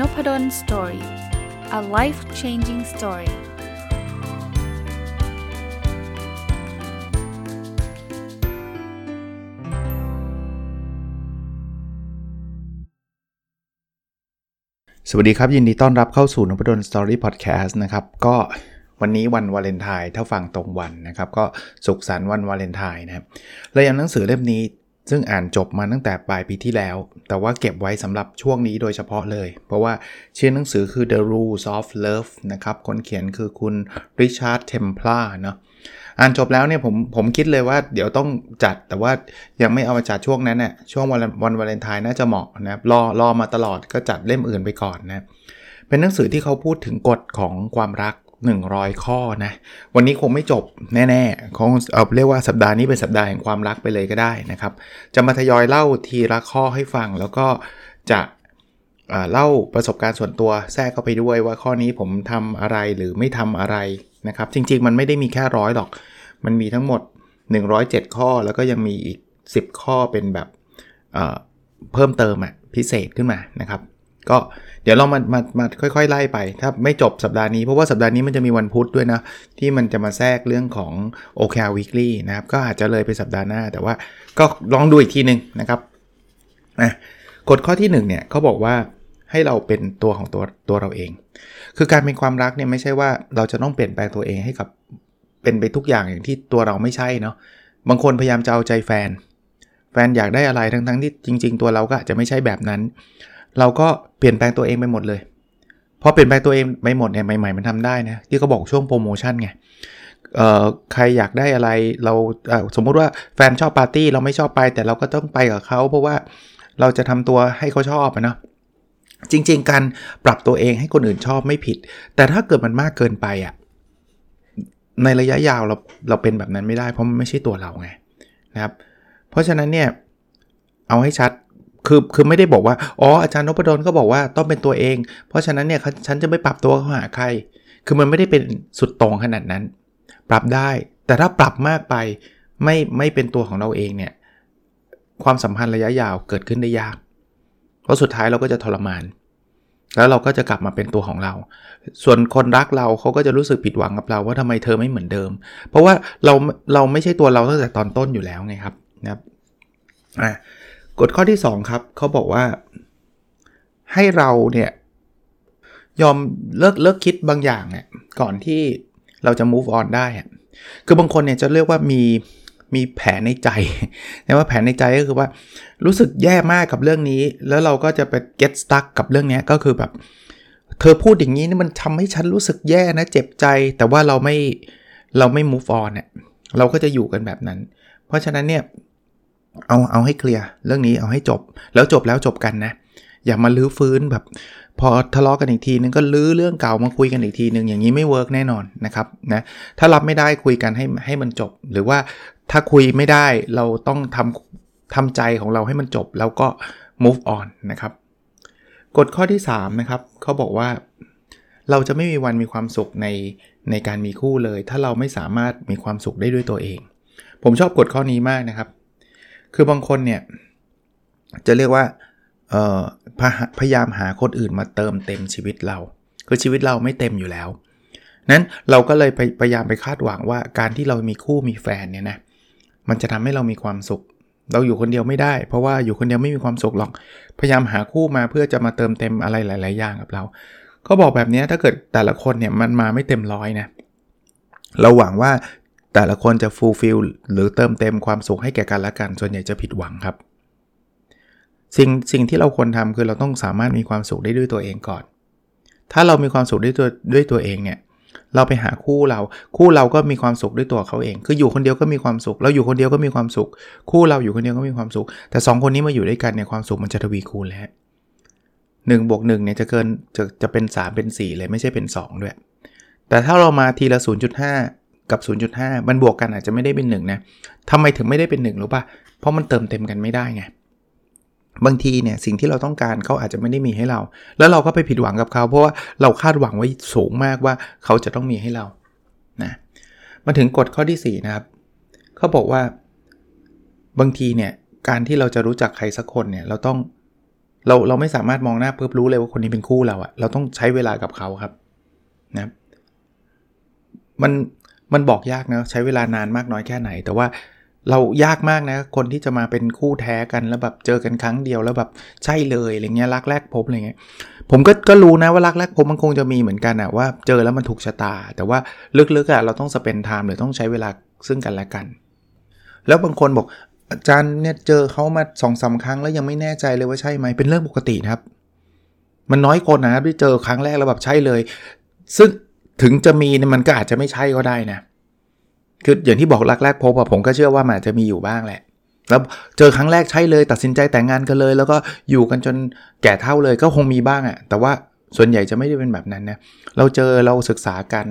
Noppadol's story a life changing story สวัสดีครับ ยินดีต้อนรับเข้าสู่นพดล story พอดแคสต์นะครับ ก็วันนี้วันวาเลนไทน์ถ้าฟังตรงวันนะครับ ก็สุขสันต์วันวาเลนไทน์นะครับเรายังหนังสือเล่มนี้ ซึ่งอ่านจบมาตั้งแต่ปลายปีที่แล้ว แต่ว่าเก็บไว้สำหรับช่วงนี้โดยเฉพาะเลย เพราะว่าชื่อหนังสือคือ The Rules of Love นะครับ คนเขียนคือคุณริชาร์ดเทมพลาเนาะอ่านจบแล้วเนี่ยผมผมคิดเลยว่าเดี๋ยวต้องจัดแต่ว่ายังไม่เอามาจัดช่วงนั้นน่ยช่วงวันวันวาเลนไทน์น่าจะเหมาะนะครับรอรอมาตลอดก็จัดเล่มอื่นไปก่อนนะเป็นหนังสือที่เขาพูดถึงกฎของความรัก 100 ข้อนะ วันนี้คงไม่จบแน่ๆคงเอาเรียกว่าสัปดาห์นี้เป็นสัปดาห์แห่งความรักไปเลยก็ได้นะครับ จะมาทยอยเล่าทีละข้อให้ฟัง แล้วก็จะเล่าประสบการณ์ส่วนตัวแทรกเข้าไปด้วยว่าข้อนี้ผมทำอะไรหรือไม่ทำอะไรนะครับ จริงๆ มันไม่ได้มีแค่ร้อยหรอก มันมีทั้งหมด 107 ข้อแล้วก็ยังมีอีก 10 ข้อเป็นแบบเเพิ่มเติมอะพิเศษขึ้นมานะครับ ก็เดี๋ยวเรามามามาค่อยๆไล่ไป ถ้าไม่จบสัปดาห์นี้ เพราะว่าสัปดาห์นี้มันจะมีวันพุธด้วยนะ ที่มันจะมาแทรกเรื่องของ OKR Weekly นะครับ ก็อาจจะเลยไปสัปดาห์หน้า แต่ว่าก็ลองดูอีกทีหนึ่งนะครับนะกฎข้อที่1เนี่ยเขาบอกว่าให้เราเป็นตัวของตัวตัวเราเอง คือการเป็นความรักเนี่ยไม่ใช่ว่าเราจะต้องเปลี่ยนแปลงตัวเองให้กับเป็นไปทุกอย่างอย่างที่ตัวเราไม่ใช่เนาะบางคนพยายามจะเอาใจแฟน แฟนอยากได้อะไรทั้งๆที่จริง ๆ ตัวเราก็อาจจะไม่ใช่แบบนั้น เราก็เปลี่ยนแปลงตัวเองไปหมดเลยพอเปลี่ยนแปลงตัวเองไปหมดเนี่ยใหม่ๆมันทำได้นะที่เขาบอกช่วงโปรโมชั่นไงเอ่อใครอยากได้อะไรเราสมมุติว่าแฟนชอบปาร์ตี้เราไม่ชอบไป แต่เราก็ต้องไปกับเขาเพราะว่าเราจะทำตัวให้เขาชอบนะจริง ๆ การปรับตัวเองให้คนอื่นชอบไม่ผิด แต่ถ้าเกิดมันมากเกินไปอะ่ะในระยะยาวเราเราเป็นแบบนั้นไม่ได้เพราะมันไม่ใช่ตัวเราไงนะครับ เพราะฉะนั้นเนี่ยเอาให้ชัด คือคือไม่ได้บอกว่า อ๋ออาจารย์นพดลก็บอกว่าต้องเป็นตัวเอง เพราะฉะนั้นเนี่ยฉันจะไม่ปรับตัวเข้าหาใคร คือมันไม่ได้เป็นสุดตรงขนาดนั้น ปรับได้ แต่ถ้าปรับมากไปไม่ไม่เป็นตัวของเราเองเนี่ยความสัมพันธ์ระยะยาวเกิดขึ้นได้ยาก เพราะสุดท้ายเราก็จะทรมาน แล้วเราก็จะกลับมาเป็นตัวของเรา ส่วนคนรักเราเขาก็จะรู้สึกผิดหวังกับเราว่าทำไมเธอไม่เหมือนเดิม เพราะว่าเราเราไม่ใช่ตัวเราตั้งแต่ตอนต้นอยู่แล้วไงครับนะครับอะ กฎข้อที่ 2 ครับเขาบอกว่า ให้เราเนี่ย ยอมเลิกเลิกคิดบางอย่างเนี่ยก่อนที่เราจะ move on ได้ คือบางคนเนี่ยจะเรียกว่ามีมีแผนในใจนะว่าแผนในใจก็คือว่า รู้สึกแย่มากกับเรื่องนี้ แล้วเราก็จะไป get stuck กับเรื่องนี้ก็คือแบบ เธอพูดอย่างนี้นี่มันทำให้ฉันรู้สึกแย่นะ เจ็บใจ แต่ว่าเราไม่เราไม่ move on เนี่ยเราก็จะอยู่กันแบบนั้น เพราะฉะนั้นเนี่ย เอาเอาให้เคลียร์เรื่องนี้เอาให้จบ แล้วจบแล้วจบกันนะ อย่ามาลื้อฟื้นแบบ พอทะเลาะกันอีกทีนึงก็ลื้อเรื่องเก่ามาคุยกันอีกทีนึงอย่างนี้ไม่เวิร์กแน่นอนนะครับนะถ้ารับไม่ได้คุยกันให้ให้มันจบ หรือว่าถ้าคุยไม่ได้เราต้องทำทำใจของเราให้มันจบแล้วก็ move on นะครับกฎข้อที่3นะครับเขาบอกว่าเราจะไม่มีวันมีความสุขในในการมีคู่เลย ถ้าเราไม่สามารถมีความสุขได้ด้วยตัวเอง ผมชอบกฎข้อนี้มากนะครับ คือบางคนเนี่ย จะเรียกว่าพยายามหาคนอื่นมาเติมเต็มชีวิตเรา คือชีวิตเราไม่เต็มอยู่แล้วนั้นเราก็เลยพยายามไปคาดหวังว่าการที่เรามีคู่มีแฟนเนี่ยนะมันจะทำให้เรามีความสุข เราอยู่คนเดียวไม่ได้ เพราะว่าอยู่คนเดียวไม่มีความสุขหรอก พยายามหาคู่มาเพื่อจะมาเติมเต็มอะไรหลาย ๆ อย่างกับเรา ก็บอกแบบนี้ถ้าเกิดแต่ละคนเนี่ยมันมาไม่เต็มร้อยนะเราหวังว่า แต่ละคนจะฟูลฟิลหรือเติมเต็มความสุขให้แก่กันและกัน ส่วนใหญ่จะผิดหวังครับ สิ่งสิ่งที่เราควรทำคือเราต้องสามารถมีความสุขได้ด้วยตัวเองก่อน ถ้าเรามีความสุขด้วยตัวด้วยตัวเองเนี่ยเราไปหาคู่เรา คู่เราก็มีความสุขด้วยตัวเขาเอง คืออยู่คนเดียวก็มีความสุข เราอยู่คนเดียวก็มีความสุข คู่เราอยู่คนเดียวก็มีความสุข แต่ 2 คนนี้มาอยู่ด้วยกันเนี่ยความสุขมันจะทวีคูณแล้วหนึ่งบวกหนึ่งเนี่ยจะเกินจะจะเป็น 3 เป็น 4 เลยไม่ใช่เป็น 2 ด้วย แต่ถ้าเรามาทีละ 0.5 กับ 0.5 มันบวกกันอาจจะไม่ได้เป็น1นะทำไมถึงไม่ได้เป็น1รู้ป่ะ เพราะมันเติมเต็มกันไม่ได้ไง บางทีเนี่ยสิ่งที่เราต้องการเขาอาจจะไม่ได้มีให้เรา แล้วเราก็ไปผิดหวังกับเขา เพราะว่าเราคาดหวังไว้สูงมากว่าเขาจะต้องมีให้เรา นะ มาถึงกฎข้อที่ 4 นะครับ เขาบอกว่า บางทีเนี่ยการที่เราจะรู้จักใครสักคนเนี่ยเราต้องเราเราไม่สามารถมองหน้าปุ๊บรู้เลยว่าคนนี้เป็นคู่เราอะเราต้องใช้เวลากับเขาครับนะมัน มันบอกยากนะใช้เวลานานมากน้อยแค่ไหน แต่ว่าเรายากมากนะ คนที่จะมาเป็นคู่แท้กันแล้วแบบเจอกันครั้งเดียวแล้วแบบใช่เลยอะไรเงี้ยรักแรกพบอะไรเงี้ยผมก็ก็รู้นะว่ารักแรกพบมันคงจะมีเหมือนกันอะว่าเจอแล้วมันถูกชะตา แต่ว่าลึกๆอะเราต้องสเปนไทม์หรือต้องใช้เวลาซึ่งกันและกัน แล้วบางคนบอกอาจารย์เนี่ยเจอเขามาสองสาครั้งแล้วยังไม่แน่ใจเลยว่าใช่ไหมเป็นเรื่องปกตินะครับ มันน้อยคนนะที่เจอครั้งแรกแล้วแบบใช่เลย ซึ่ง ถึงจะมีเนี่ยมันก็อาจจะไม่ใช่ก็ได้นะ คืออย่างที่บอกรักแรกพบอะผมก็เชื่อว่ามันอาจจะมีอยู่บ้างแหละ แล้วเจอครั้งแรกใช่เลย ตัดสินใจแต่งงานกันเลย แล้วก็อยู่กันจนแก่เท่าเลยก็คงมีบ้างอะแต่ว่าส่วนใหญ่จะไม่ได้เป็นแบบนั้นนะ เราเจอเราศึกษากัน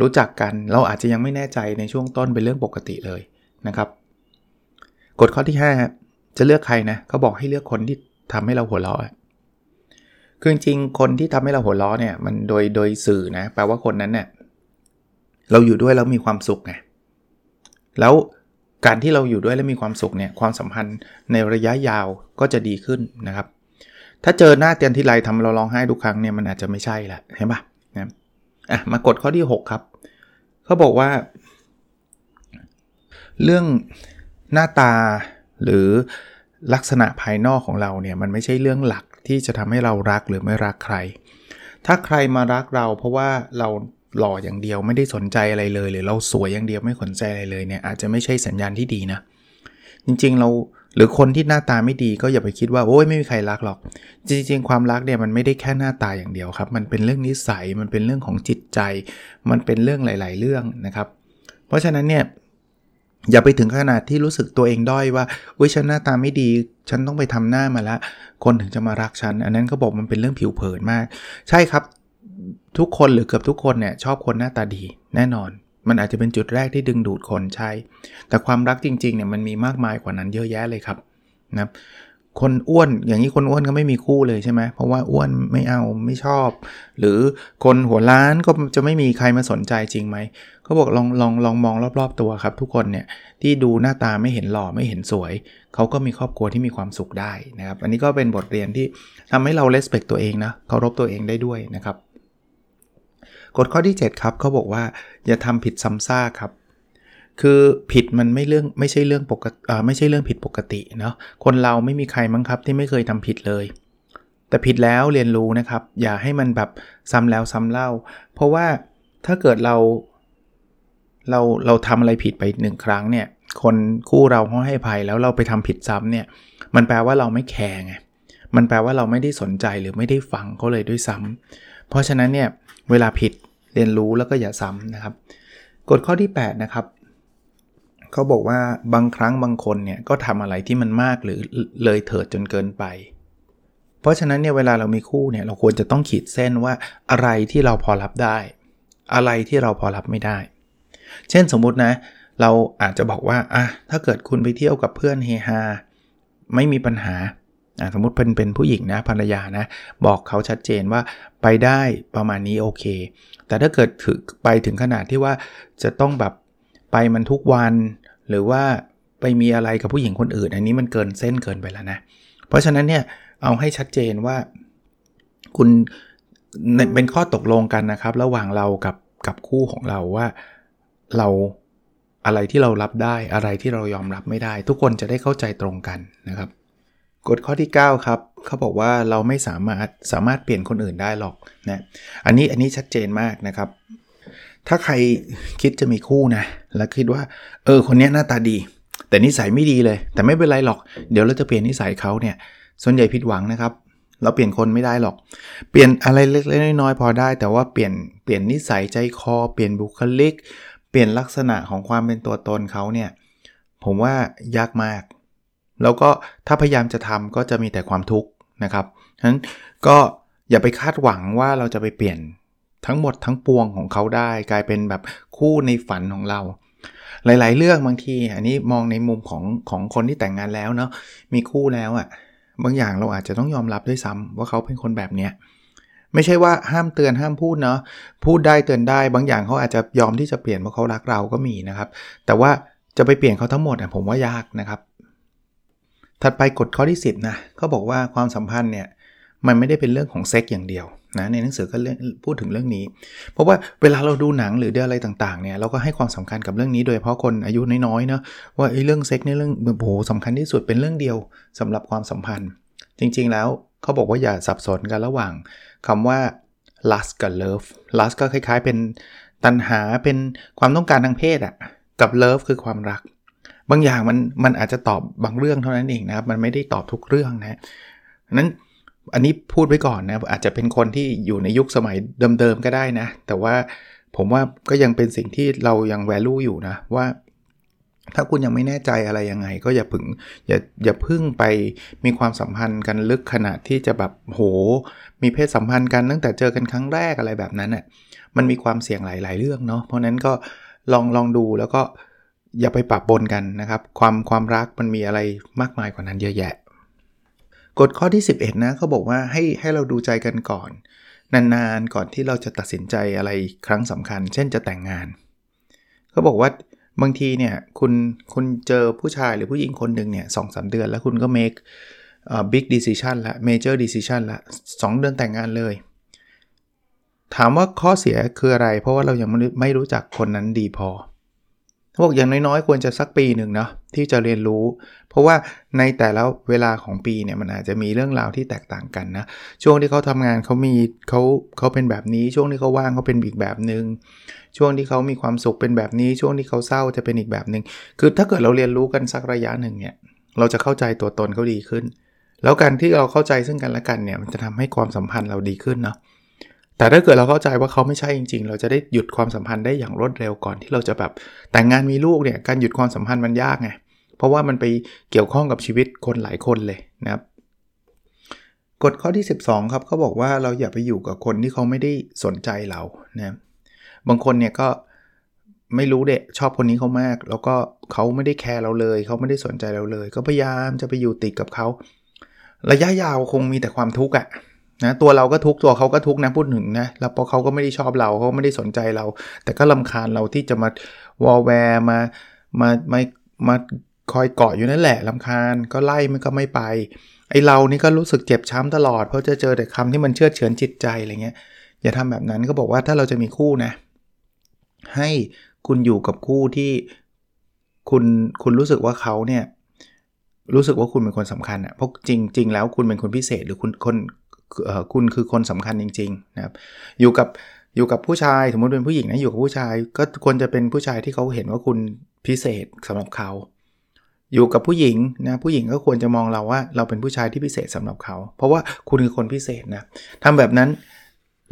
รู้จักกันเราอาจจะยังไม่แน่ใจในช่วงต้นเป็นเรื่องปกติเลยนะครับกฎข้อที่5จะเลือกใครนะเขาบอกให้เลือกคนที่ทำให้เราหัวเราะ คือจริงคนที่ทำให้เราหัวเราะเนี่ยมันโดยโดยสื่อนะแปลว่าคนนั้นเนี่ยเราอยู่ด้วยแล้วมีความสุขไงแล้วการที่เราอยู่ด้วยแล้วมีความสุขเนี่ยความสัมพันธ์ในระยะยาวก็จะดีขึ้นนะครับ ถ้าเจอหน้าเตียนที่ไรทำเราร้องไห้ทุกครั้งเนี่ยมันอาจจะไม่ใช่ละเห็นปะนะอะมากดข้อที่ 6 ครับเขาบอกว่า เรื่องหน้าตาหรือ ลักษณะภายนอกของเราเนี่ยมันไม่ใช่เรื่องหลักที่จะทำให้เรารักหรือไม่รักใคร ถ้าใครมารักเราเพราะว่าเราหล่ออย่างเดียวไม่ได้สนใจอะไรเลย หรือเราสวยอย่างเดียวไม่สนใจอะไรเลยเนี่ยอาจจะไม่ใช่สัญญาณที่ดีนะ จริงๆเราหรือคนที่หน้าตาไม่ดีก็อย่าไปคิดว่าโอ้ยไม่มีใครรักหรอก จริง ๆ ความรักเนี่ยมันไม่ได้แค่หน้าตาอย่างเดียวครับ มันเป็นเรื่องนิสัยมันเป็นเรื่องของจิตใจ มันเป็นเรื่องหลาย ๆ เรื่องนะครับ เพราะฉะนั้นเนี่ย อย่าไปถึงขนาดที่รู้สึกตัวเองด้อยว่าอุ้ยฉันหน้าตาไม่ดี ฉันต้องไปทำหน้ามาละ คนถึงจะมารักฉัน อันนั้นก็บอกมันเป็นเรื่องผิวเผินมาก ใช่ครับ ทุกคนหรือเกือบทุกคนเนี่ยชอบคนหน้าตาดีแน่นอน มันอาจจะเป็นจุดแรกที่ดึงดูดคนใช่ แต่ความรักจริงๆเนี่ยมันมีมากมายกว่านั้นเยอะแยะเลยครับนะ คนอ้วนอย่างนี้คนอ้วนก็ไม่มีคู่เลยใช่ไหมเพราะว่าอ้วนไม่เอาไม่ชอบ หรือคนหัวล้านก็จะไม่มีใครมาสนใจจริงไหมเขาบอกลองลองลองมองรอบๆตัวครับ ทุกคนเนี่ยที่ดูหน้าตาไม่เห็นหล่อไม่เห็นสวยเขาก็มีครอบครัวที่มีความสุขได้นะครับ อันนี้ก็เป็นบทเรียนที่ทำให้เราเลสเปกตัวเองนะเคารพตัวเองได้ด้วยนะครับกฎข้อที่ 7 ครับเขาบอกว่าอย่าทำผิดซ้ำซากครับ คือผิดมันไม่เรื่องไม่ใช่เรื่องปกติไม่ใช่เรื่องผิดปกติเนาะคนเราไม่มีใครมั้งครับที่ไม่เคยทำผิดเลย แต่ผิดแล้วเรียนรู้นะครับ อย่าให้มันแบบซ้ำแล้วซ้ำเล่า เพราะว่าถ้าเกิดเราเราเราทำอะไรผิดไปหนึ่งครั้งเนี่ย คนคู่เราเขาให้ภัยแล้วเราไปทำผิดซ้ำเนี่ย มันแปลว่าเราไม่แคร์ไงมันแปลว่าเราไม่ได้สนใจหรือไม่ได้ฟังเขาเลยด้วยซ้ำเพราะฉะนั้นเนี่ยเวลาผิดเรียนรู้แล้วก็อย่าซ้ำนะครับกฎข้อที่ 8 นะครับ เขาบอกว่าบางครั้งบางคนเนี่ยก็ทำอะไรที่มันมากหรือเลยเถิดจนเกินไป เพราะฉะนั้นเนี่ยเวลาเรามีคู่เนี่ยเราควรจะต้องขีดเส้นว่าอะไรที่เราพอรับได้ อะไรที่เราพอรับไม่ได้ เช่นสมมุตินะ เราอาจจะบอกว่าอะถ้าเกิดคุณไปเที่ยวกับเพื่อนเฮฮาไม่มีปัญหาสมมติเป็นเป็นผู้หญิงนะภรรยานะ บอกเขาชัดเจนว่าไปได้ประมาณนี้โอเค แต่ถ้าเกิดถึงไปถึงขนาดที่ว่าจะต้องแบบ ไปมันทุกวันหรือว่าไปมีอะไรกับผู้หญิงคนอื่น อันนี้มันเกินเส้นเกินไปแล้วนะ เพราะฉะนั้นเนี่ยเอาให้ชัดเจนว่าคุณเป็นข้อตกลงกันนะครับ ระหว่างเรากับกับคู่ของเราว่าเราอะไรที่เรารับได้อะไรที่เรายอมรับไม่ได้ ทุกคนจะได้เข้าใจตรงกันนะครับกฎข้อที่ 9 ครับ เขาบอกว่าเราไม่สามารถสามารถเปลี่ยนคนอื่นได้หรอกนะอันนี้อันนี้ชัดเจนมากนะครับ ถ้าใครคิดจะมีคู่นะ แล้วคิดว่า เออ คนนี้หน้าตาดี แต่นิสัยไม่ดีเลย แต่ไม่เป็นไรหรอก เดี๋ยวเราจะเปลี่ยนนิสัยเขาเนี่ย ส่วนใหญ่ผิดหวังนะครับ เราเปลี่ยนคนไม่ได้หรอก เปลี่ยนอะไรเล็กๆน้อยๆพอได้ แต่ว่าเปลี่ยน เปลี่ยนนิสัยใจคอ เปลี่ยนบุคลิก เปลี่ยนลักษณะของความเป็นตัวตนเขาเนี่ย ผมว่ายากมาก แล้วก็ถ้าพยายามจะทำก็จะมีแต่ความทุกข์นะครับฉะนั้นก็อย่าไปคาดหวังว่าเราจะไปเปลี่ยน ทั้งหมดทั้งปวงของเขาได้ กลายเป็นแบบคู่ในฝันของเรา หลาย ๆ เรื่องบางที อันนี้มองในมุมของของคนที่แต่งงานแล้วเนาะมีคู่แล้วอะ่ะบางอย่างเราอาจจะต้องยอมรับด้วยซ้ำว่าเขาเป็นคนแบบเนี้ยไม่ใช่ว่าห้ามเตือนห้ามพูดเนาะพูดได้เตือนได้บางอย่างเขาอาจจะยอมที่จะเปลี่ยนเพราะเขารักเราก็มีนะครับ แต่ว่าจะไปเปลี่ยนเขาทั้งหมดอะผมว่ายากนะครับ ถัดไปกฎข้อที่ 10นะเขาบอกว่าความสัมพันธ์เนี่ย มันไม่ได้เป็นเรื่องของเซ็กอย่างเดียวนะในหนังสือก็พูดถึงเรื่องนี้ เพราะว่าเวลาเราดูหนังหรืออะไรต่างๆเนี่ยเราก็ให้ความสำคัญกับเรื่องนี้โดยเฉพาะคนอายุน้อยๆเนาะว่าไอ้เรื่องเซ็กนี่เรื่องโอ้โหสำคัญที่สุดเป็นเรื่องเดียวสำหรับความสัมพันธ์ จริงๆแล้วเขาบอกว่าอย่าสับสนกันระหว่างคำว่า lust กับ love lust ก็คล้ายๆ เป็นตัณหาเป็นความต้องการทางเพศอะกับ love คือความรัก บางอย่างมันมันอาจจะตอบบางเรื่องเท่านั้นเองนะครับมันไม่ได้ตอบทุกเรื่องนะนั้น อันนี้พูดไว้ก่อนนะอาจจะเป็นคนที่อยู่ในยุคสมัยเดิมๆก็ได้นะ แต่ว่าผมว่าก็ยังเป็นสิ่งที่เรายังแวลูอยู่นะว่า ถ้าคุณยังไม่แน่ใจอะไรยังไง ก็อย่าพึ่งอย่าอย่าพึ่งไปมีความสัมพันธ์กันลึกขนาดที่จะแบบโห มีเพศสัมพันธ์กันตั้งแต่เจอกันครั้งแรกอะไรแบบนั้นอะมันมีความเสี่ยงหลาย ๆ เรื่องเนาะเพราะนั้นก็ลองลองดูแล้วก็อย่าไปปรับปนกันนะครับ ความความรักมันมีอะไรมากมายกว่านั้นเยอะแยะ กฎข้อที่ 11 นะเขาบอกว่าให้ให้เราดูใจกันก่อน นานๆก่อนที่เราจะตัดสินใจอะไรครั้งสำคัญ เช่นจะแต่งงานเขาบอกว่าบางทีเนี่ยคุณคุณเจอผู้ชายหรือผู้หญิงคนหนึ่งเนี่ยสองสาเดือน แล้วคุณก็ make big decision ละ major decision ละ2เดือนแต่งงานเลย ถามว่าข้อเสียคืออะไร เพราะว่าเรายังไม่รู้จักคนนั้นดีพอ บอกอย่างน้อยๆ ควรจะสักปีหนึ่งเนาะที่จะเรียนรู้ เพราะว่าในแต่ละเวลาของปีเนี่ยมันอาจจะมีเรื่องราวที่แตกต่างกันนะ ช่วงที่เขาทำงานเขามีเขาเขาเป็นแบบนี้ ช่วงที่เขาว่างเขาเป็นอีกแบบหนึง่งช่วงที่เขามีความสุขเป็นแบบนี้ ช่วงที่เขาเศร้าจะเป็นอีกแบบหนึง่งคือถ้าเกิดเราเรียนรู้กันสักระยะหนึ่งเนี่ยเราจะเข้าใจตัวตนเขาดีขึ้น แล้วการที่เราเข้าใจซึ่งกันและกันเนี่ยมันจะทำให้ความสัมพันธ์เราดีขึ้นเนาะ แต่ถ้าเกิดเราเข้าใจว่าเขาไม่ใช่จริง ๆ เราจะได้หยุดความสัมพันธ์ได้อย่างรวดเร็วก่อนที่เราจะแบบแต่งงานมีลูกเนี่ยการหยุดความสัมพันธ์มันยากไงเพราะว่ามันไปเกี่ยวข้องกับชีวิตคนหลายคนเลยนะครับกฎข้อที่ 12 ครับเขาบอกว่าเราอย่าไปอยู่กับคนที่เขาไม่ได้สนใจเรานะบางคนเนี่ยก็ไม่รู้เด็ชอบคนนี้เขามาก แล้วก็เขาไม่ได้แคร์เราเลย เขาไม่ได้สนใจเราเลย ก็พยายามจะไปอยู่ติดกับเขา ระยะยาวคงมีแต่ความทุกข์อะ นะตัวเราก็ทุกตัวเขาก็ทุกนะพูดถึงนะแล้วพอเขาก็ไม่ได้ชอบเราเขาไม่ได้สนใจเรา แต่ก็ลาคาญเราที่จะมาวอลแวร์มามามามาคอยเกาะอยู่นั่นแหละลาคาญก็ไล่มันก็ไม่ไปไอเรานี่ก็รู้สึกเจ็บช้ำตลอด เพราะจะเจอแต่คำที่มันเชื่อเฉือนจิตใจอะไรเงี้ยอย่าทำแบบนั้นก็บอกว่าถ้าเราจะมีคู่นะ ให้คุณอยู่กับคู่ที่คุณคุณรู้สึกว่าเขาเนี่ยรู้สึกว่าคุณเป็นคนสำคัญอะ่ะเพราะจริง ๆ แล้วคุณเป็นคนพิเศษหรือคุณคน คุณคือคนสำคัญจริงๆนะครับอยู่กับอยู่กับผู้ชายสมมติเป็นผู้หญิงนะอยู่กับผู้ชาย ก็ควรจะเป็นผู้ชายที่เขาเห็นว่าคุณพิเศษสำหรับเขา อยู่กับผู้หญิงนะผู้หญิงก็ควรจะมองเราว่า เราเป็นผู้ชายที่พิเศษสำหรับเขา เพราะว่าคุณคือคนพิเศษนะทำแบบนั้น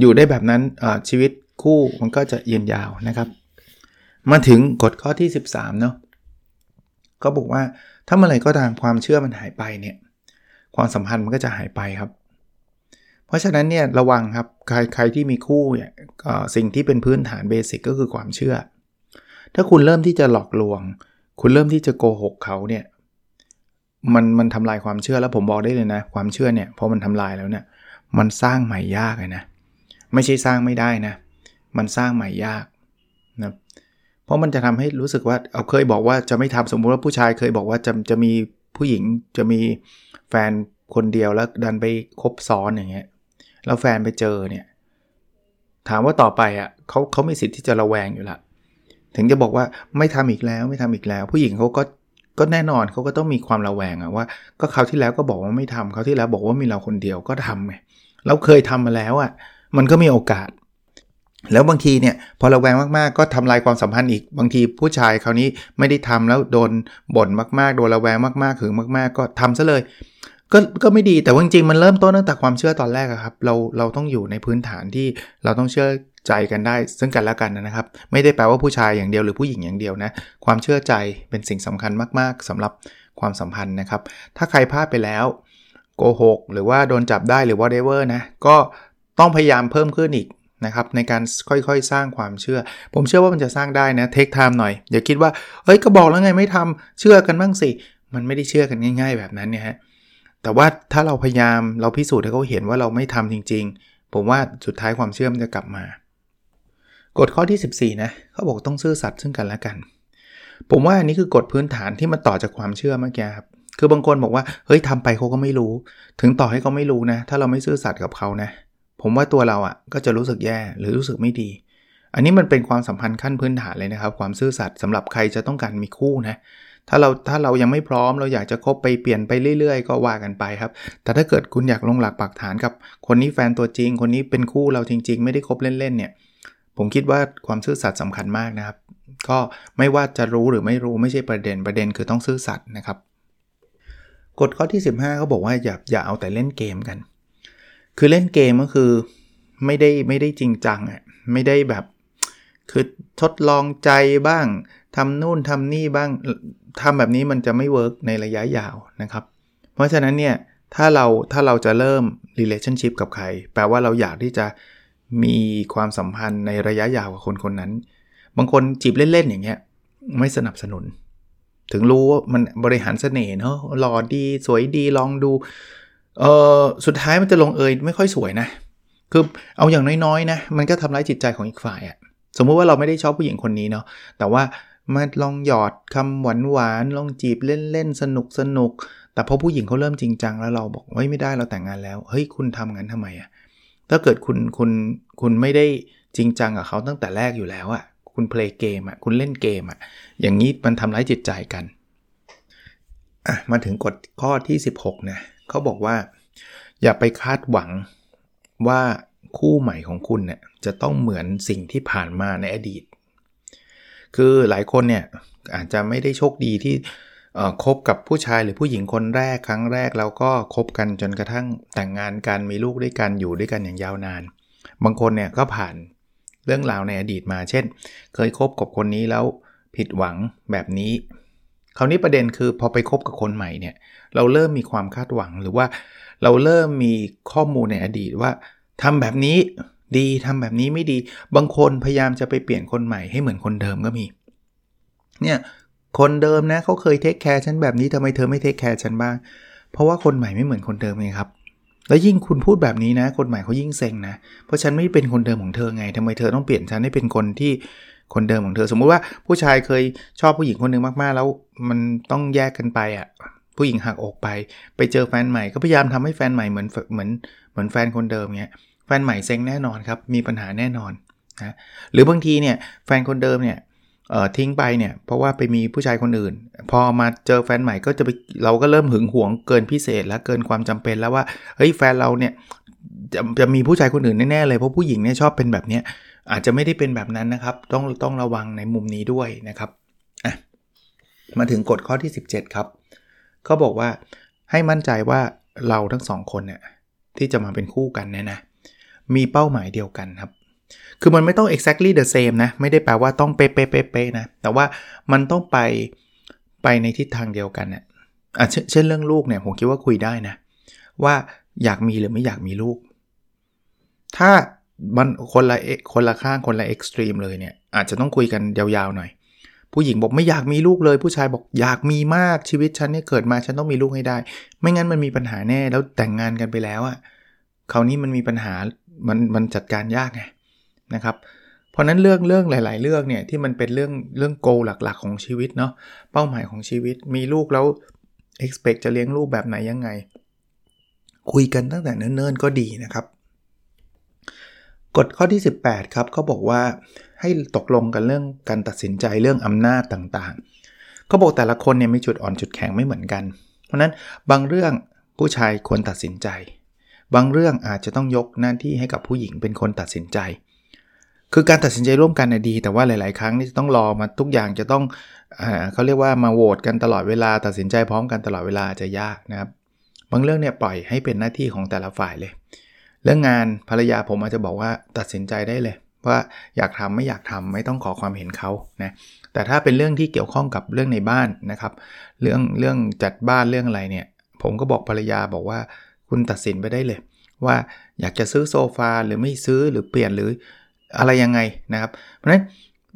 อยู่ได้แบบนั้นชีวิตคู่มันก็จะยืนยาวนะครับ มาถึงกฎข้อที่ 13เนาะก็บอกว่าถ้าเมื่อไรก็ตามความเชื่อมันหายไปเนี่ยความสัมพันธ์มันก็จะหายไปครับ เพราะฉะนั้นเนี่ยระวังครับใครใครที่มีคู่เนี่ยสิ่งที่เป็นพื้นฐานเบสิกก็คือความเชื่อ ถ้าคุณเริ่มที่จะหลอกลวง คุณเริ่มที่จะโกหกเขาเนี่ยมันมันทำลายความเชื่อแล้วผมบอกได้เลยนะ ความเชื่อเนี่ยพอมันทำลายแล้วเนี่ยมันสร้างใหม่ยากเลยนะ ไม่ใช่สร้างไม่ได้นะ มันสร้างใหม่ยากนะเพราะมันจะทำให้รู้สึกว่าเอาเคยบอกว่าจะไม่ทำสมมุติว่าผู้ชายเคยบอกว่าจะจะมีผู้หญิงจะมีแฟนคนเดียวแล้วดันไปคบซ้อนอย่างเงี้ย แล้วแฟนไปเจอเนี่ย ถามว่าต่อไปอะเขาเขามีสิทธิ์ที่จะระแวงอยู่ละ ถึงจะบอกว่าไม่ทำอีกแล้วไม่ทำอีกแล้ว ผู้หญิงเขาก็ก็แน่นอนเขาก็ต้องมีความระแวงอะว่า ก็เขาที่แล้วก็บอกว่าไม่ทำเขาที่แล้วบอกว่ามีเราคนเดียวก็ทำไงเราเคยทำมาแล้วอะมันก็มีโอกาส แล้วบางทีเนี่ยพอระแวงมากๆ ก็ทำลายความสัมพันธ์อีกบางทีผู้ชายคราวนี้ไม่ได้ทำแล้วโดนบ่นมากๆ โดนระแวงมากๆถึงมาก ๆ ก็ทำซะเลย ก็ก็ไม่ดีแต่ว่าจริงๆมันเริ่มต้นตั้งแต่ความเชื่อตอนแรกครับเราเราต้องอยู่ในพื้นฐานที่เราต้องเชื่อใจกันได้ ซึ่งกันและกันนะครับ ไม่ได้แปลว่าผู้ชายอย่างเดียวหรือผู้หญิงอย่างเดียวนะความเชื่อใจเป็นสิ่งสำคัญมากๆสำหรับความสัมพันธ์นะครับ ถ้าใครพลาดไปแล้วโกหกหรือว่าโดนจับได้หรือว่าเดเวอร์นะก็ต้องพยายามเพิ่มขึ้นอีกนะครับในการค่อยๆ สร้างความเชื่อ ผมเชื่อว่ามันจะสร้างได้นะเทคไทม์หน่อยอย่าคิดว่าเฮ้ยก็บอกแล้วไงไม่ทำเชื่อกันบ้างสิ มันไม่ได้เชื่อกันง่าย ๆ แบบนั้นเนี่ยฮะ แต่ว่าถ้าเราพยายามเราพิสูจน์ให้เขาเห็นว่าเราไม่ทำจริง ๆ ผมว่าสุดท้ายความเชื่อมันจะกลับมากฎข้อที่ 14 นะเขาบอกต้องซื่อสัตย์ซึ่งกันและกัน ผมว่าอันนี้คือกฎพื้นฐานที่มันต่อจากความเชื่อเมื่อกี้ครับคือบางคนบอกว่าเฮ้ยทำไปเขาก็ไม่รู้ ถึงต่อให้เขาไม่รู้นะ ถ้าเราไม่ซื่อสัตย์กับเขานะ ผมว่าตัวเราอะ่ะก็จะรู้สึกแย่หรือรู้สึกไม่ดี อันนี้มันเป็นความสัมพันธ์ขั้นพื้นฐานเลยนะครับ ความซื่อสัตย์สำหรับใครจะต้องการมีคู่นะ ถ้าเราถ้าเรายังไม่พร้อมเราอยากจะคบไปเปลี่ยนไปเรื่อยๆ ก็ว่ากันไปครับ แต่ถ้าเกิดคุณอยากลงหลักปักฐานกับคนนี้แฟนตัวจริง คนนี้เป็นคู่เราจริง ๆ ไม่ได้คบเล่นๆเนี่ยผมคิดว่าความซื่อสัตย์สำคัญมากนะครับ ก็ไม่ว่าจะรู้หรือไม่รู้ไม่ใช่ประเด็นประเด็นคือต้องซื่อสัตย์นะครับกฎข้อที่ 15เขาบอกว่าอย่าอย่าเอาแต่เล่นเกมกัน คือเล่นเกมก็คือไม่ได้ไม่ได้จริงจังอะไม่ได้แบบ คือทดลองใจบ้างทำนู่นทำนี่บ้าง ทำแบบนี้มันจะไม่ work ในระยะยาวนะครับ เพราะฉะนั้นเนี่ยถ้าเราถ้าเราจะเริ่ม relationship กับใคร แปลว่าเราอยากที่จะมีความสัมพันธ์ในระยะยาวกับคนคนนั้น บางคนจีบเล่น ๆ อย่างเงี้ยไม่สนับสนุน ถึงรู้ว่ามันบริหารเสน่ห์เนาะหล่อดีสวยดีลองดูเออสุดท้ายมันจะลงเอยไม่ค่อยสวยนะ คือเอาอย่างน้อยๆนะมันก็ทำร้ายจิตใจของอีกฝ่ายอะสมมุติว่าเราไม่ได้ชอบผู้หญิงคนนี้เนาะแต่ว่า มาลองหยอดคำหวานหวานลองจีบเล่นๆสนุกสนุกแต่พอผู้หญิงเขาเริ่มจริงจังแล้วเราบอกเฮ้ยไม่ได้เราแต่งงานแล้วเฮ้ยคุณทำงั้นทำไมอะถ้าเกิดคุณคุณคุณไม่ได้จริงจังกับเขาตั้งแต่แรกอยู่แล้วอะคุณเพลย์เกมอะคุณเล่นเกมอะอย่างนี้มันทำร้ายจิตใจกันอะมาถึงกฎข้อที่ 16นะเขาบอกว่า อย่าไปคาดหวังว่าคู่ใหม่ของคุณเนี่ยจะต้องเหมือนสิ่งที่ผ่านมาในอดีต คือหลายคนเนี่ยอาจจะไม่ได้โชคดีที่คบกับผู้ชายหรือผู้หญิงคนแรกครั้งแรกแล้วก็คบกันจนกระทั่งแต่งงานกันมีลูกด้วยกันอยู่ด้วยกันอย่างยาวนาน บางคนเนี่ยก็ผ่านเรื่องราวในอดีตมา เช่น เคยคบกับคนนี้แล้วผิดหวังแบบนี้ คราวนี้ประเด็นคือพอไปคบกับคนใหม่เนี่ยเราเริ่มมีความคาดหวังหรือว่าเราเริ่มมีข้อมูลในอดีตว่าทำแบบนี้ ดีทำแบบนี้ไม่ดี บางคนพยายามจะไปเปลี่ยนคนใหม่ให้เหมือนคนเดิมก็มี เนี่ยคนเดิมนะเขาเคย take care ฉันแบบนี้ทำไมเธอไม่ take care ฉันบ้าง เพราะว่าคนใหม่ไม่เหมือนคนเดิมไงครับ แล้วยิ่งคุณพูดแบบนี้นะ คนใหม่เขายิ่งเซ็งนะ เพราะฉันไม่เป็นคนเดิมของเธอไงทำไมเธอต้องเปลี่ยนฉันให้เป็นคนที่คนเดิมของเธอ สมมุติว่าผู้ชายเคยชอบผู้หญิงคนหนึ่งมากๆ แล้วมันต้องแยกกันไปอะ ผู้หญิงหักอกไป ไปเจอแฟนใหม่ก็พยายามทำให้แฟนใหม่เหมือนเหมือนเหมือนแฟนคนเดิมเงี้ย แฟนใหม่เซ็งแน่นอนครับ มีปัญหาแน่นอนนะหรือบางทีเนี่ยแฟนคนเดิมเนี่ยทิ้งไปเนี่ยเพราะว่าไปมีผู้ชายคนอื่น พอมาเจอแฟนใหม่ก็จะไปเราก็เริ่มหึงหวงเกินพิเศษแล้วเกินความจำเป็นแล้วว่าเฮ้ยแฟนเราเนี่ยจะจะมีผู้ชายคนอื่นแน่ๆเลยเพราะผู้หญิงเนี่ยชอบเป็นแบบเนี้ยอาจจะไม่ได้เป็นแบบนั้นนะครับ ต้องต้องระวังในมุมนี้ด้วยนะครับอะมาถึงกฎข้อที่ 17 ครับเขาบอกว่าให้มั่นใจว่าเราทั้งสองคนเนี่ยที่จะมาเป็นคู่กันเนี่ยนะ มีเป้าหมายเดียวกันครับ คือมันไม่ต้อง exactly the same นะ ไม่ได้แปลว่าต้องเป๊ะๆๆนะ แต่ว่ามันต้องไปไปในทิศทางเดียวกันนะอะเช่นเรื่องลูกเนี่ยผมคิดว่าคุยได้นะ ว่าอยากมีหรือไม่อยากมีลูก ถ้ามันคนละคนละข้างคนละเอ็กซ์ตรีมเลยเนี่ยอาจจะต้องคุยกันยาวๆหน่อย ผู้หญิงบอกไม่อยากมีลูกเลย ผู้ชายบอกอยากมีมากชีวิตฉันเนี่ยเกิดมาฉันต้องมีลูกให้ได้ ไม่งั้นมันมีปัญหาแน่แล้วแต่งงานกันไปแล้วอะ่ะ คราวนี้มันมีปัญหามันมันจัดการยากไงนะครับ เพราะนั้นเรื่องเรื่องหลาย ๆ เรื่องเนี่ยที่มันเป็นเรื่องเรื่องโกหลักๆ ของชีวิตเนาะเป้าหมายของชีวิตมีลูกแล้ว expect จะเลี้ยงลูกแบบไหนยังไง คุยกันตั้งแต่เนิ่นๆก็ดีนะครับกฎข้อที่ 18 ครับเขาบอกว่าให้ตกลงกันเรื่องการตัดสินใจเรื่องอำนาจต่างๆเขาบอกแต่ละคนเนี่ยมีจุดอ่อนจุดแข็งไม่เหมือนกัน เพราะนั้นบางเรื่องผู้ชายควรตัดสินใจ บางเรื่องอาจจะต้องยกหน้าที่ให้กับผู้หญิงเป็นคนตัดสินใจ คือการตัดสินใจร่วมกันดี แต่ว่าหลาย ๆ ครั้งนี่จะต้องรอมาทุกอย่างจะต้องเขาเรียกว่ามาโหวตกันตลอดเวลาตัดสินใจพร้อมกันตลอดเวลาจะยากนะครับ บางเรื่องเนี่ยปล่อยให้เป็นหน้าที่ของแต่ละฝ่ายเลย เรื่องงานภรรยาผมอาจจะบอกว่าตัดสินใจได้เลย ว่าอยากทำไม่อยากทำไม่ต้องขอความเห็นเขานะแต่ถ้าเป็นเรื่องที่เกี่ยวข้องกับเรื่องในบ้านนะครับ เรื่องเรื่องจัดบ้านเรื่องอะไรเนี่ย ผมก็บอกภรรยาบอกว่า คุณตัดสินไปได้เลย ว่าอยากจะซื้อโซฟาหรือไม่ซื้อหรือเปลี่ยนหรืออะไรยังไงนะครับ เพราะฉะนั้น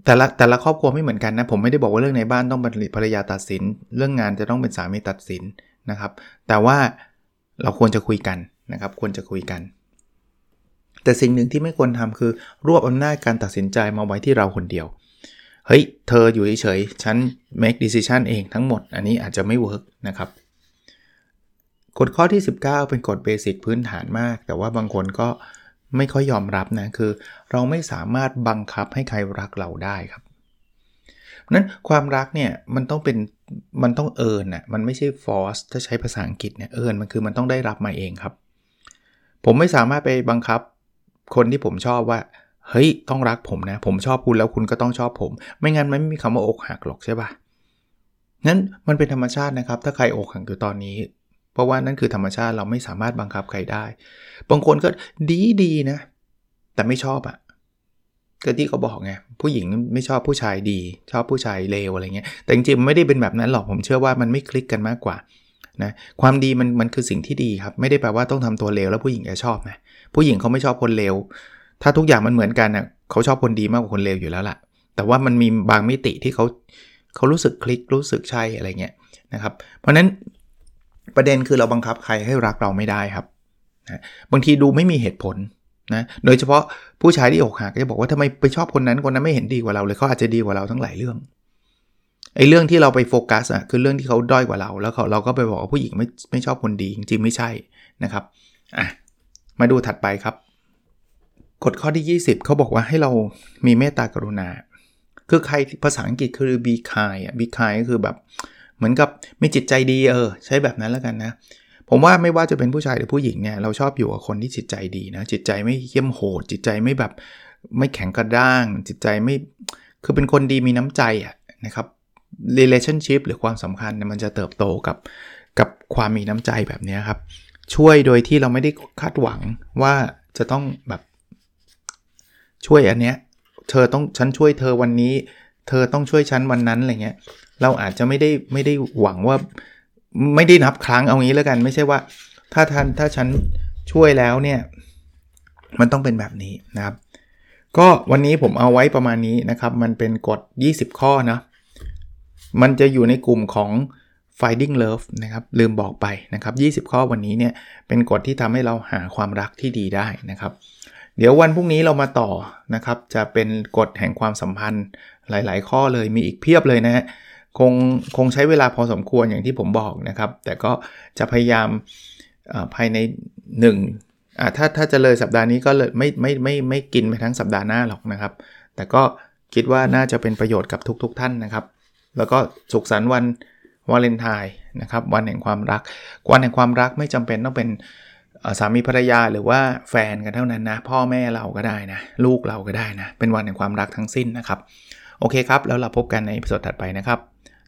แต่ละแต่ละครอบครัวไม่เหมือนกันนะ ผมไม่ได้บอกว่าเรื่องในบ้านต้องเป็นภรรยาตัดสิน เรื่องงานจะต้องเป็นสามีตัดสินนะครับ แต่ว่าเราควรจะคุยกันนะครับ ควรจะคุยกัน แต่สิ่งหนึ่งที่ไม่ควรทำคือ รวบอำนาจการตัดสินใจมาไว้ที่เราคนเดียว เฮ้ย เธออยู่เฉยๆฉัน make decision เองทั้งหมด อันนี้อาจจะไม่เวิร์กนะครับ กฎข้อที่ 19 เป็นกฎเบสิกพื้นฐานมาก แต่ว่าบางคนก็ไม่ค่อยยอมรับนะ คือเราไม่สามารถบังคับให้ใครรักเราได้ครับนั้นความรักเนี่ยมันต้องเป็นมันต้องเอิญน่ะมันไม่ใช่ force ถ้าใช้ภาษาอังกฤษเนี่ยเอิญมันคือมันต้องได้รับมาเองครับ ผมไม่สามารถไปบังคับ คนที่ผมชอบว่า เฮ้ยต้องรักผมนะ ผมชอบคุณแล้วคุณก็ต้องชอบผม ไม่งั้นมันไม่มีคำว่าอกหักหรอกใช่ปะนั้นมันเป็นธรรมชาตินะครับ ถ้าใครอกหักอยู่ตอนนี้ ราะว่านั่นคือธรรมชาติเราไม่สามารถบังคับใครได้ บางคนก็ดีดีนะ แต่ไม่ชอบอะก็ที่เขาบอกไงผู้หญิงไม่ชอบผู้ชายดี ชอบผู้ชายเลวอะไรเงี้ยแต่จริงๆไม่ได้เป็นแบบนั้นหรอกผมเชื่อว่ามันไม่คลิกกันมากกว่านะความดีมันมันคือสิ่งที่ดีครับ ไม่ได้แปลว่าต้องทำตัวเลวแล้วผู้หญิงจะชอบนะผู้หญิงเขาไม่ชอบคนเลวถ้าทุกอย่างมันเหมือนกันนะเขาชอบคนดีมากกว่าคนเลวอยู่แล้วล่ะ แต่ว่ามันมีบางมิติที่เขาเขารู้สึกคลิกรู้สึกใช่อะไรเงี้ยนะครับ เพราะนั้น ประเด็นคือเราบังคับใครให้รักเราไม่ได้ครับนะบางทีดูไม่มีเหตุผลนะโดยเฉพาะผู้ชายที่อกหักจะบอกว่าทำไมไปชอบคนนั้นคนนั้นไม่เห็นดีกว่าเราเลยเขาอาจจะดีกว่าเราทั้งหลายเรื่องไอ้เรื่องที่เราไปโฟกัสอะคือเรื่องที่เขาด้อยกว่าเรา แล้วเราก็ไปบอกว่าผู้หญิงไม่ไม่ชอบคนดีจริงๆไม่ใช่นะครับอะมาดูถัดไปครับกฎข้อที่ 20 เขาบอกว่าให้เรามีเมตตากรุณา คือใครภาษาอังกฤษคือ be kind อะ be kind ก็คือแบบ เหมือนกับมีจิตใจดีเออใช้แบบนั้นแล้วกันนะ ผมว่าไม่ว่าจะเป็นผู้ชายหรือผู้หญิงเนี่ยเราชอบอยู่กับคนที่จิตใจดีนะจิตใจไม่เยี่ยมโหด จิตใจไม่แบบไม่แข็งกระด้าง จิตใจไม่คือเป็นคนดีมีน้ำใจอะนะครับ relationship หรือความสำคัญเนี่ยมันจะเติบโตกับกับความมีน้ำใจแบบนี้ครับ ช่วยโดยที่เราไม่ได้คาดหวังว่าจะต้องแบบช่วยอันเนี้ยเธอต้องฉันช่วยเธอวันนี้ เธอต้องช่วยฉันวันนั้นอะไรเงี้ย เราอาจจะไม่ได้ไม่ได้หวังว่าไม่ได้นับครั้งเอางี้แล้วกัน ไม่ใช่ว่า ถ้าท่านถ้าฉันช่วยแล้วเนี่ย มันต้องเป็นแบบนี้นะครับ ก็วันนี้ผมเอาไว้ประมาณนี้นะครับ มันเป็นกฎ 20 ข้อนะมันจะอยู่ในกลุ่มของ finding love นะครับ ลืมบอกไปนะครับ 20 ข้อวันนี้เนี่ยเป็นกฎที่ทำให้เราหาความรักที่ดีได้นะครับ เดี๋ยววันพรุ่งนี้เรามาต่อนะครับ จะเป็นกฎแห่งความสัมพันธ์หลาย ๆ ข้อเลยมีอีกเพียบเลยนะฮะ คงคงใช้เวลาพอสมควรอย่างที่ผมบอกนะครับ แต่ก็จะพยายามภายใน1อ่าถ้าถ้าจะเลยสัปดาห์นี้ก็เลยไม่ไม่ไม่ไม่กินไปทั้งสัปดาห์หน้าหรอกนะครับ แต่ก็คิดว่าน่าจะเป็นประโยชน์กับทุกๆทท่านนะครับ แล้วก็สุขสันต์วันวาเลนไทน์นะครับวันแห่งความรัก วันแห่งความรักไม่จำเป็นต้องเป็นสามีภรรยาหรือว่าแฟนกันเท่านั้นนะ พ่อแม่เราก็ได้นะ ลูกเราก็ได้นะ เป็นวันแห่งความรักทั้งสิ้นนะครับ โอเคครับ แล้วเราพบกันในสดถัดไปนะครับ